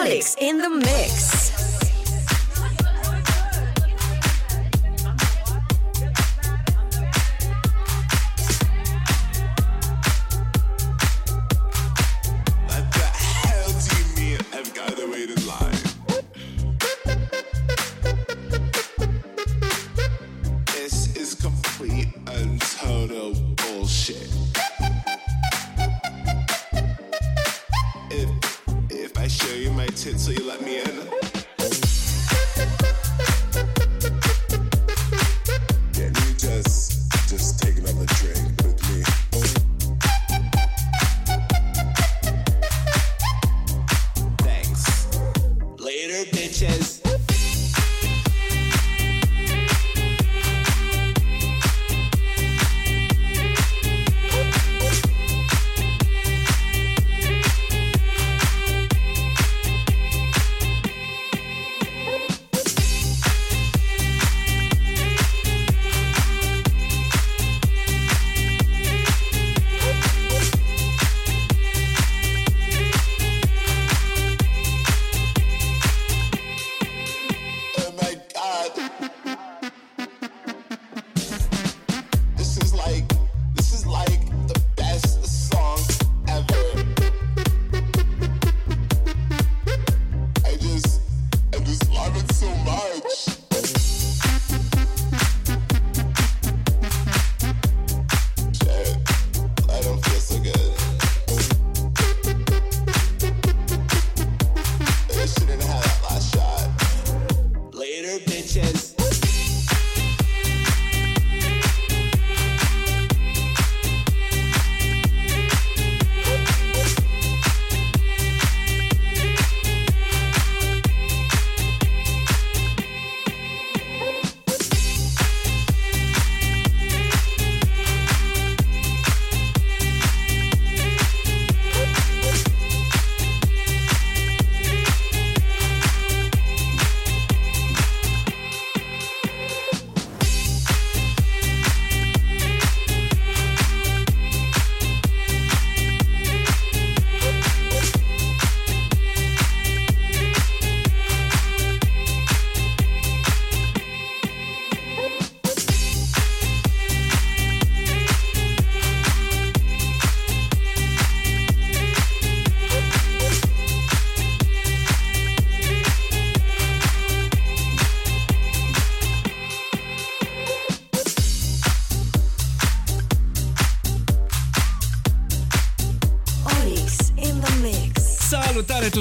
Olix in the mix.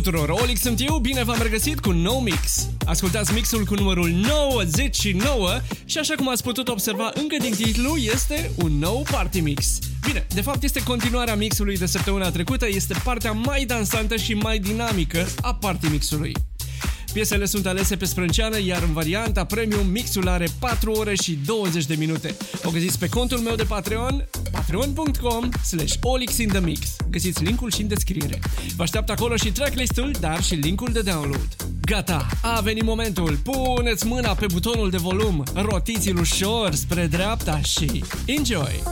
Tuturor! Olix sunt eu, bine v-am regăsit cu un nou mix. Ascultați mixul cu numărul 99 și așa cum ați putut observa încă din titlu, este un nou party mix. Bine, de fapt este continuarea mixului de săptămâna trecută, este partea mai dansantă și mai dinamică a party mixului. Piesele sunt alese pe sprânceană, iar în varianta premium mixul are 4 ore și 20 de minute. O găsiți pe contul meu de Patreon, patreon.com slash olixinthemix. Găsiți linkul și în descriere. Vă așteaptă acolo și tracklistul, dar și linkul de download. Gata, a venit momentul. Puneți mâna pe butonul de volum, rotiți-l ușor spre dreapta și enjoy!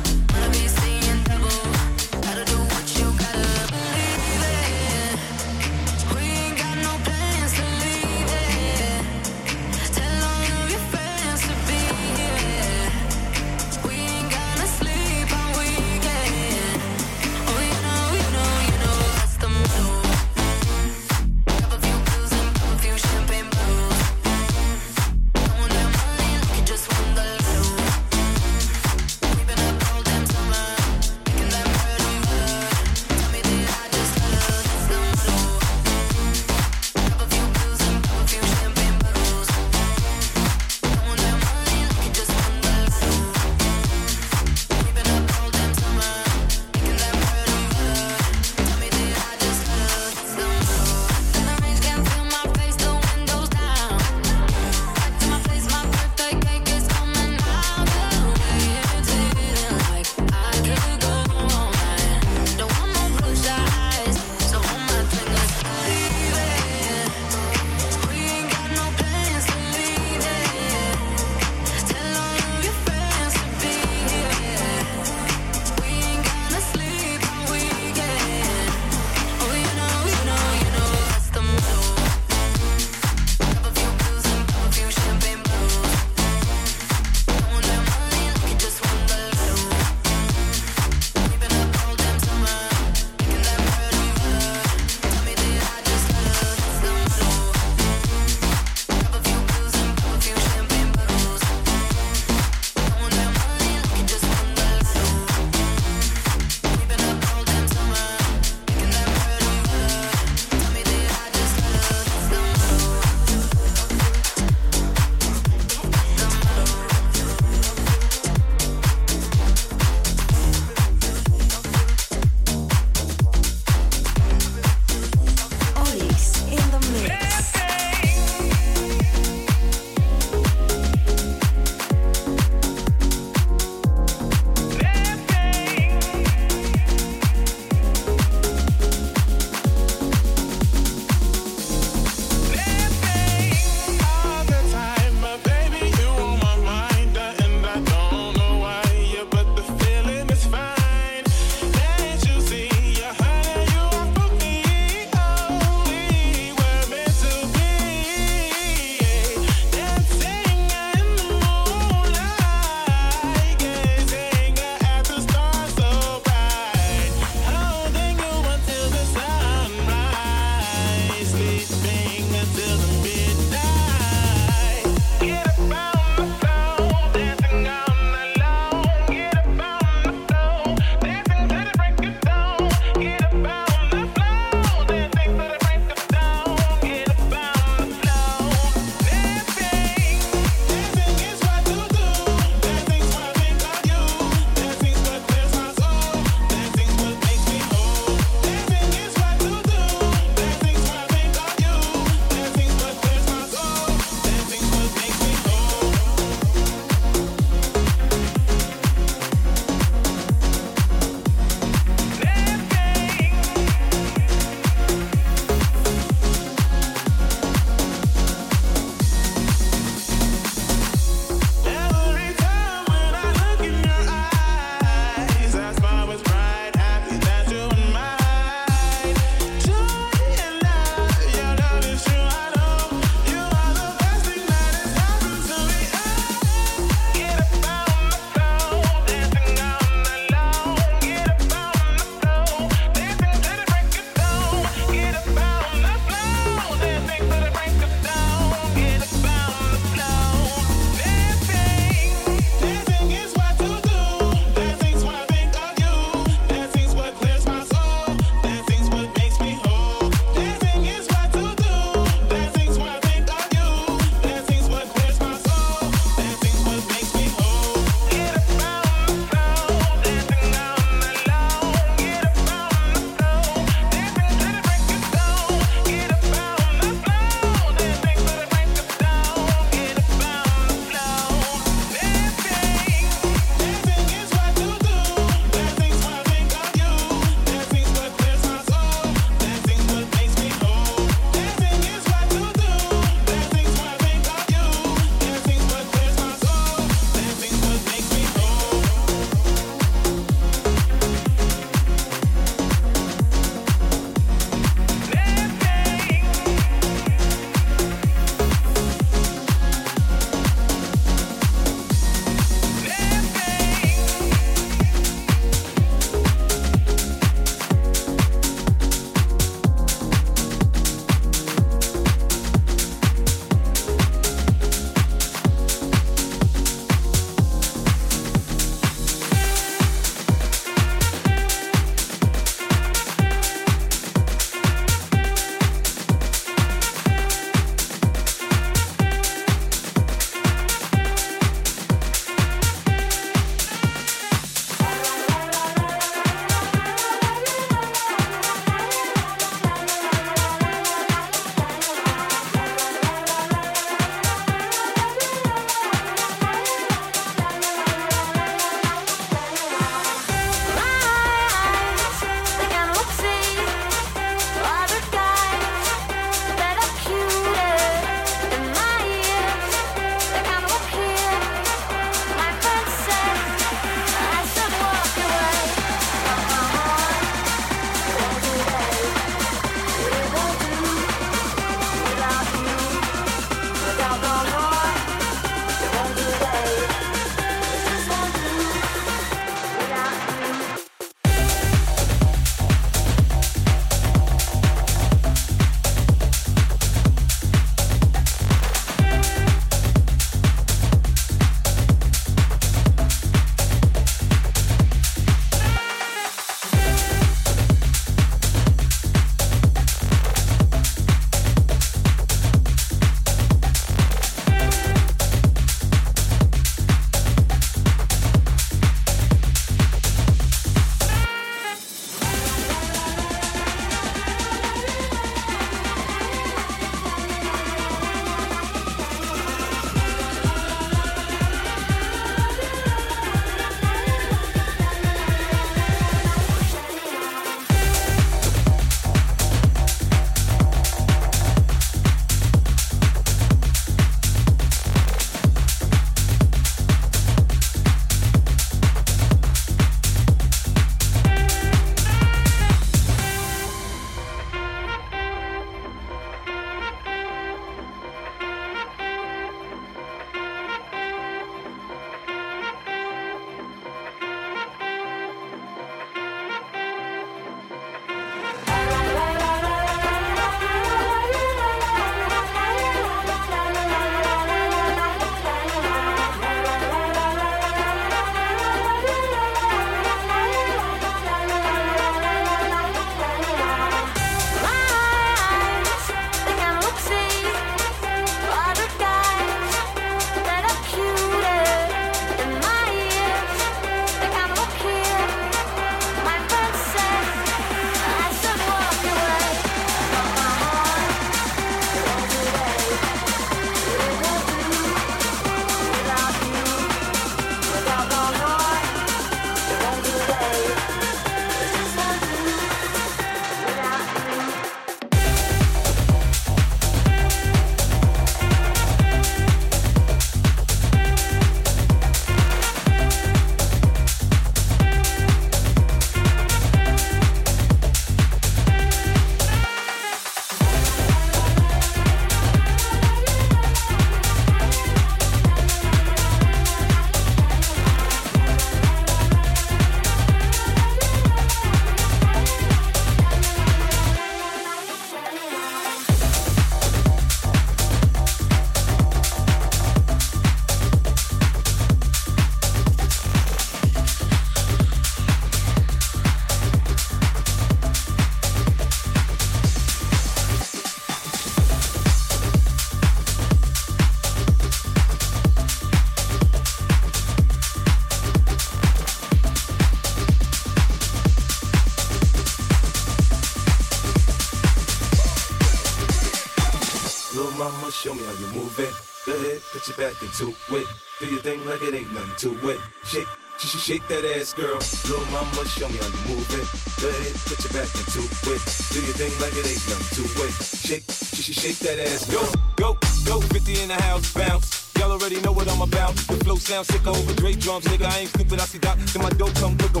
Back it. Do your thing like it ain't nothing to it. Shake, sh- sh- shake that ass, girl. Little mama, show me how you move it. Go ahead, put your back into it. Do your thing like it ain't nothing to it. Shake, sh- sh- shake that ass, girl. Go, go, go, 50 in the house, bounce. Y'all already know what I'm about. The flow sounds sick over Dre drums, nigga. I ain't stupid, I see Doc. Then my dope come quicker.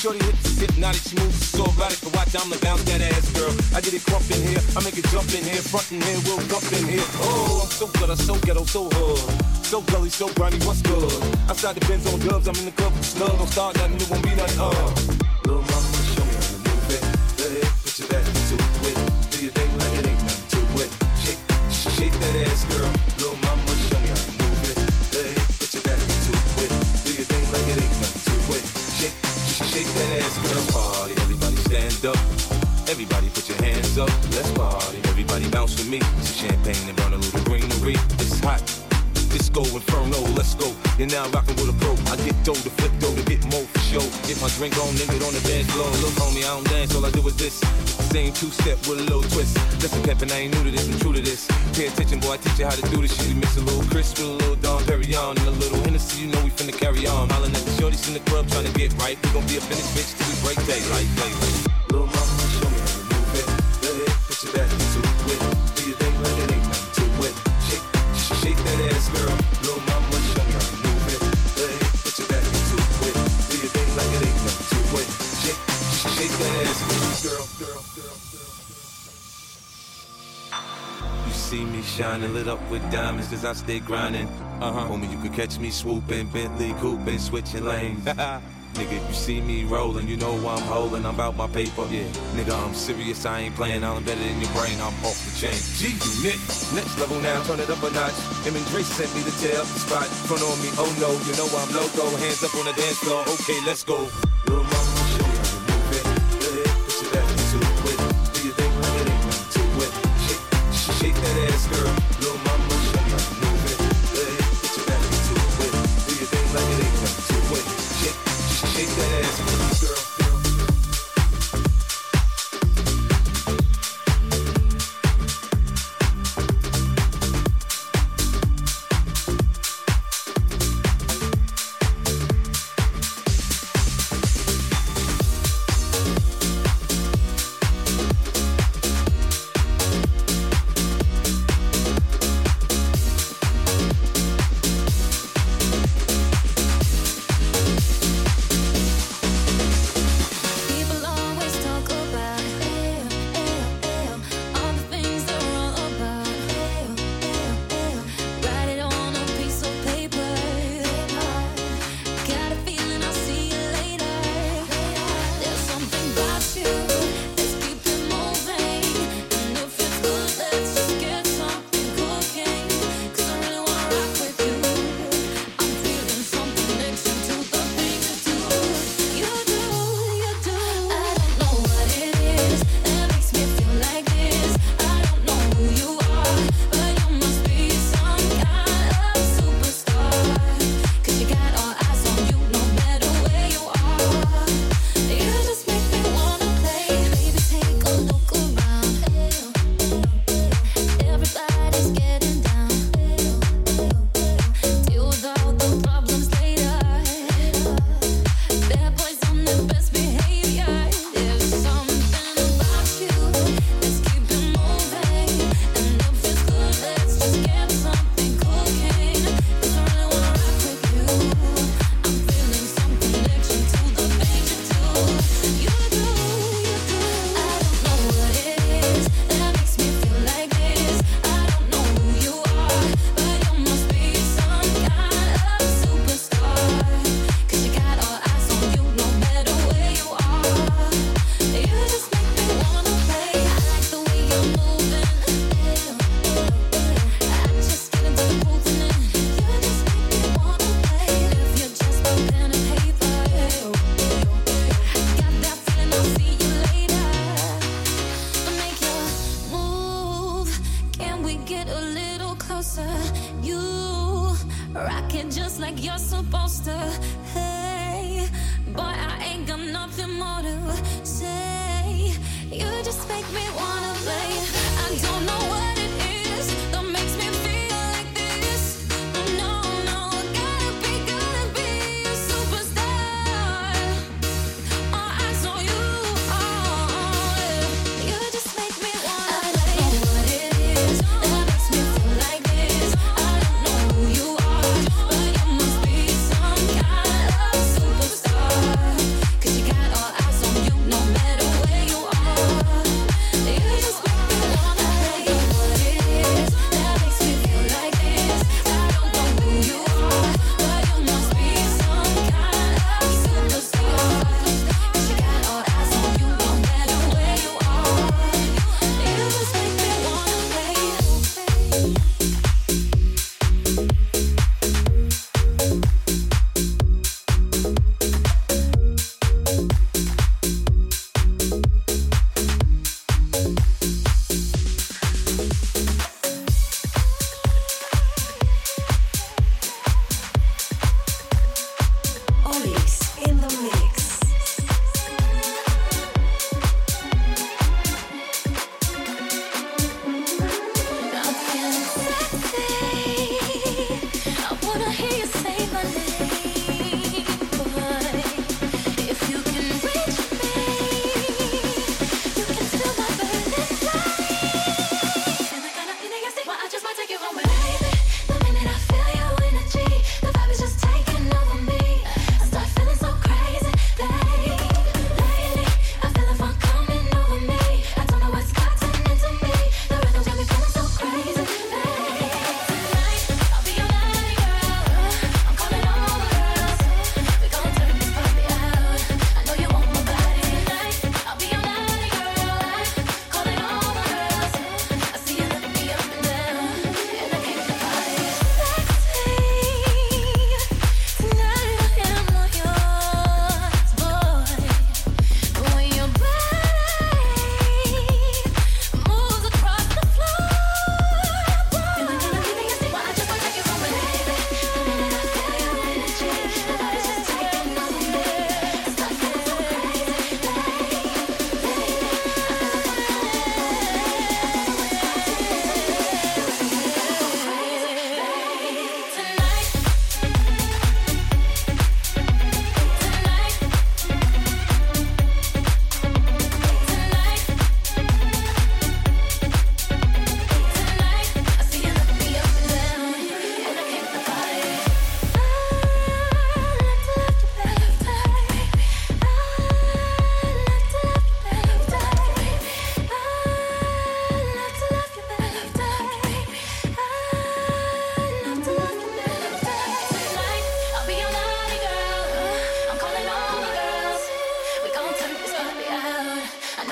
Shorty hips is hypnotic, she moves so erotic. To watch, I'm the bounce that ass, girl. I get it crump in here, I make it jump in here, front in here, we'll dump in here. Oh, I'm so good, I'm so ghetto, so hood. So gully, so grimy, what's good? Outside the Benz on dubs, I'm in the club with snug. Don't start nothing, it won't be nothing, uh. Up. Everybody put your hands up. Let's party. Everybody bounce with me. Some champagne and burn a little greenery. It's hot. Disco Inferno, let's go. You're now rocking with a pro. I get dough to flip dough to get more for show. Get my drink on, nigga on the dance floor. Look, homie, I don't dance, all I do is this. Same two step with a little twist. Listen, pimpin', I ain't new to this, I'm true to this. Pay attention, boy, I teach you how to do this shit. You mix a little crisp with a little Dom Perignon and a little Hennessy, you know we finna carry on. Hollin' at the shorties in the club trying to get right. We gon' be in this bitch till we break daylight, baby. Shining, lit up with diamonds, cause I stay grinding. Uh huh. Homie, you could catch me swooping, Bentley cooping, switching lanes. Nigga, if you see me rolling, you know why I'm holding, I'm about my paper. Yeah, nigga, I'm serious, I ain't playing, I'm better than your brain, I'm off the chain. G unit, next level now, turn it up a notch. Him and sent me the spot. Front on me, oh no, you know I'm loco. Hands up on the dance floor, okay, let's go.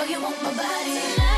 you want my body. Tonight.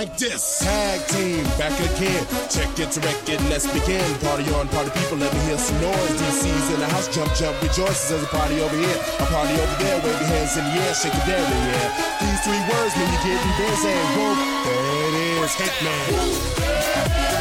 Like this. Tag team, back again. Check it to record, let's begin. Party on, party people, let me hear some noise. DC's in the house, jump, jump, rejoices. There's a party over here, a party over there. Wave your hands in the air, shake it down in the air. These three words when you get me busy. Whoa, there it is, Hitman.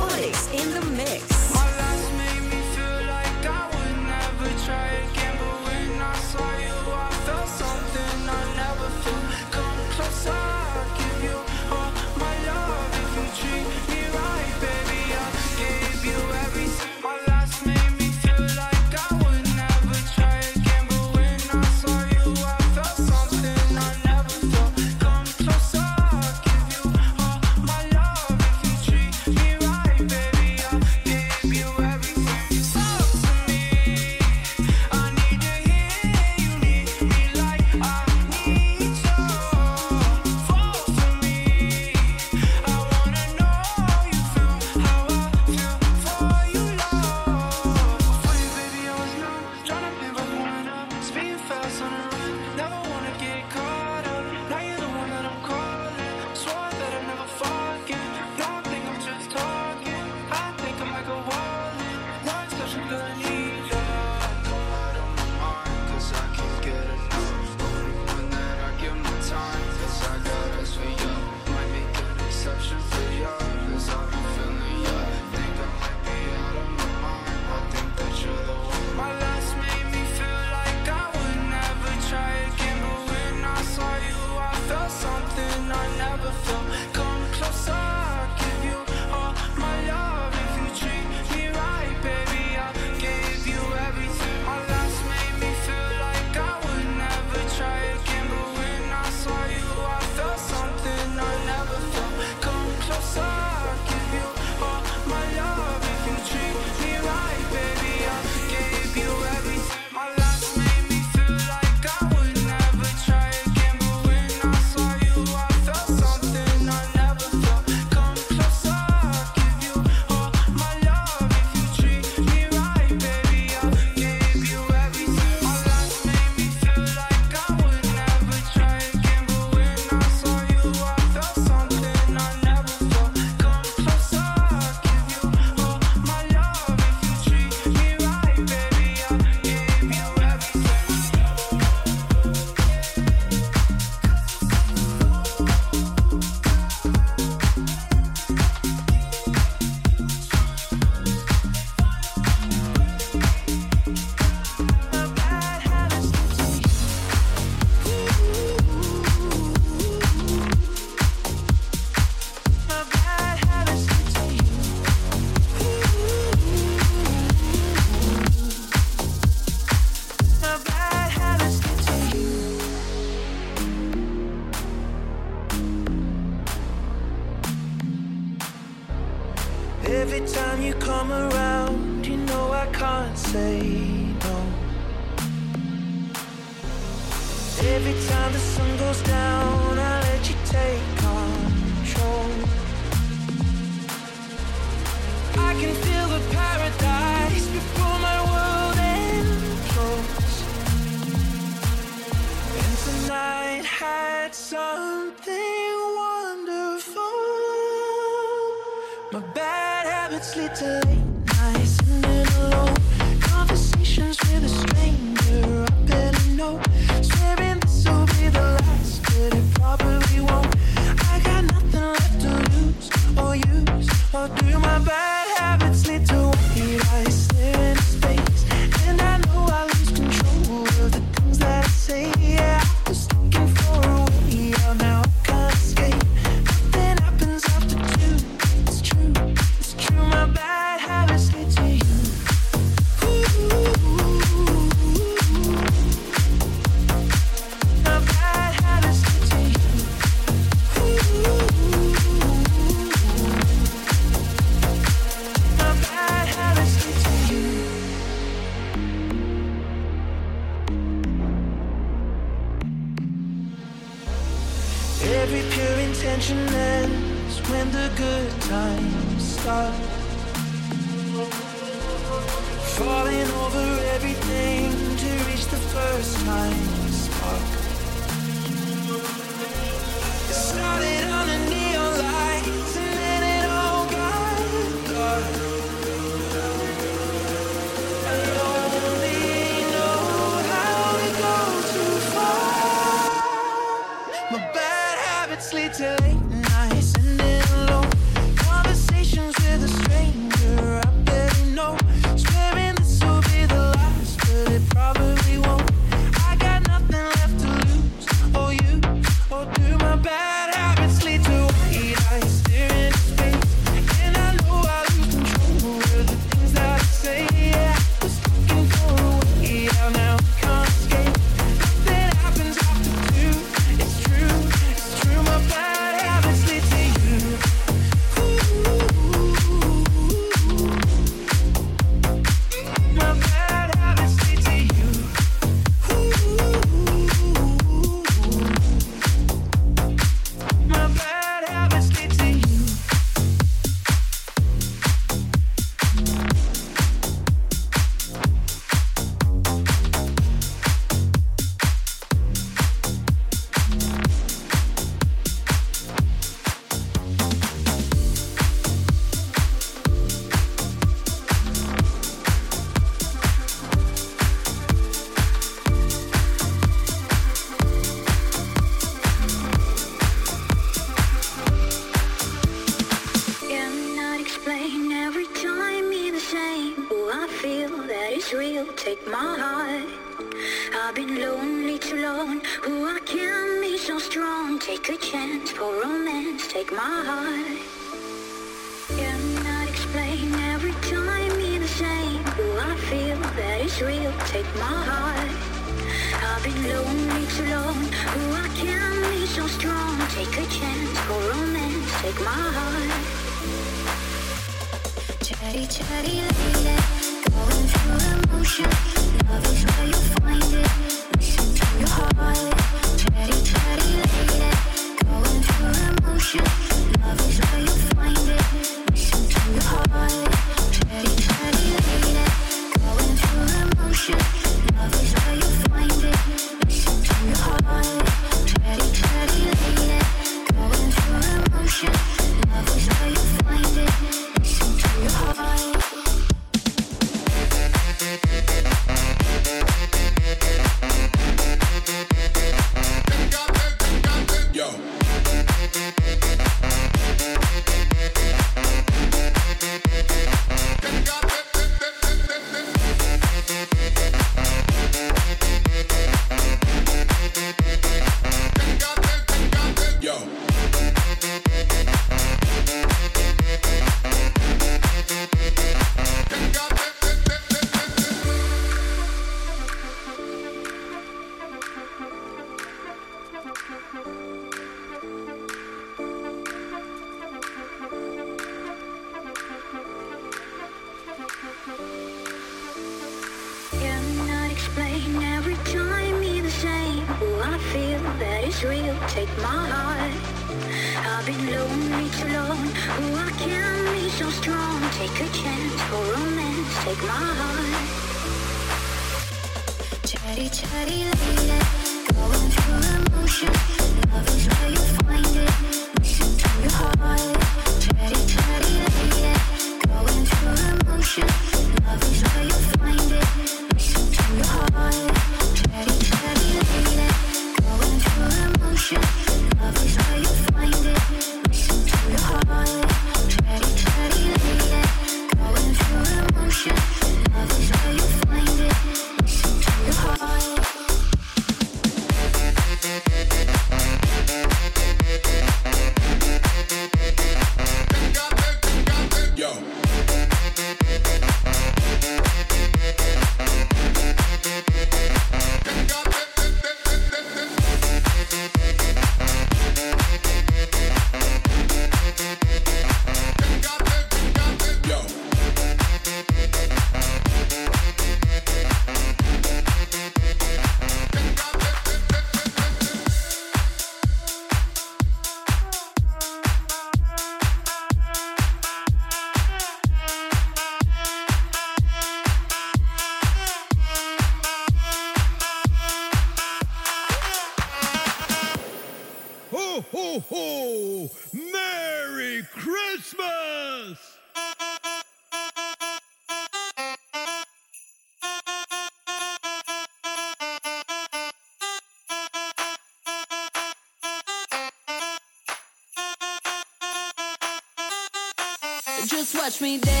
Me dance.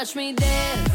Watch me dance.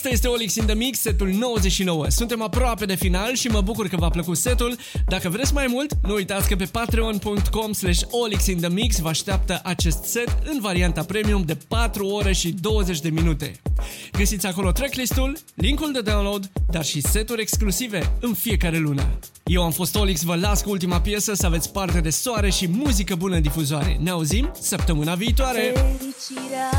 Acesta este Olix in the Mix, setul 99. Suntem aproape de final și mă bucur că v-a plăcut setul. Dacă vreți mai mult, nu uitați că pe patreon.com slash olixinthemix vă așteaptă acest set în varianta premium de 4 ore și 20 de minute. Găsiți acolo tracklistul, linkul de download, dar și seturi exclusive în fiecare lună. Eu am fost Olix, vă las cu ultima piesă să aveți parte de soare și muzică bună în difuzoare. Ne auzim săptămâna viitoare! Fericirea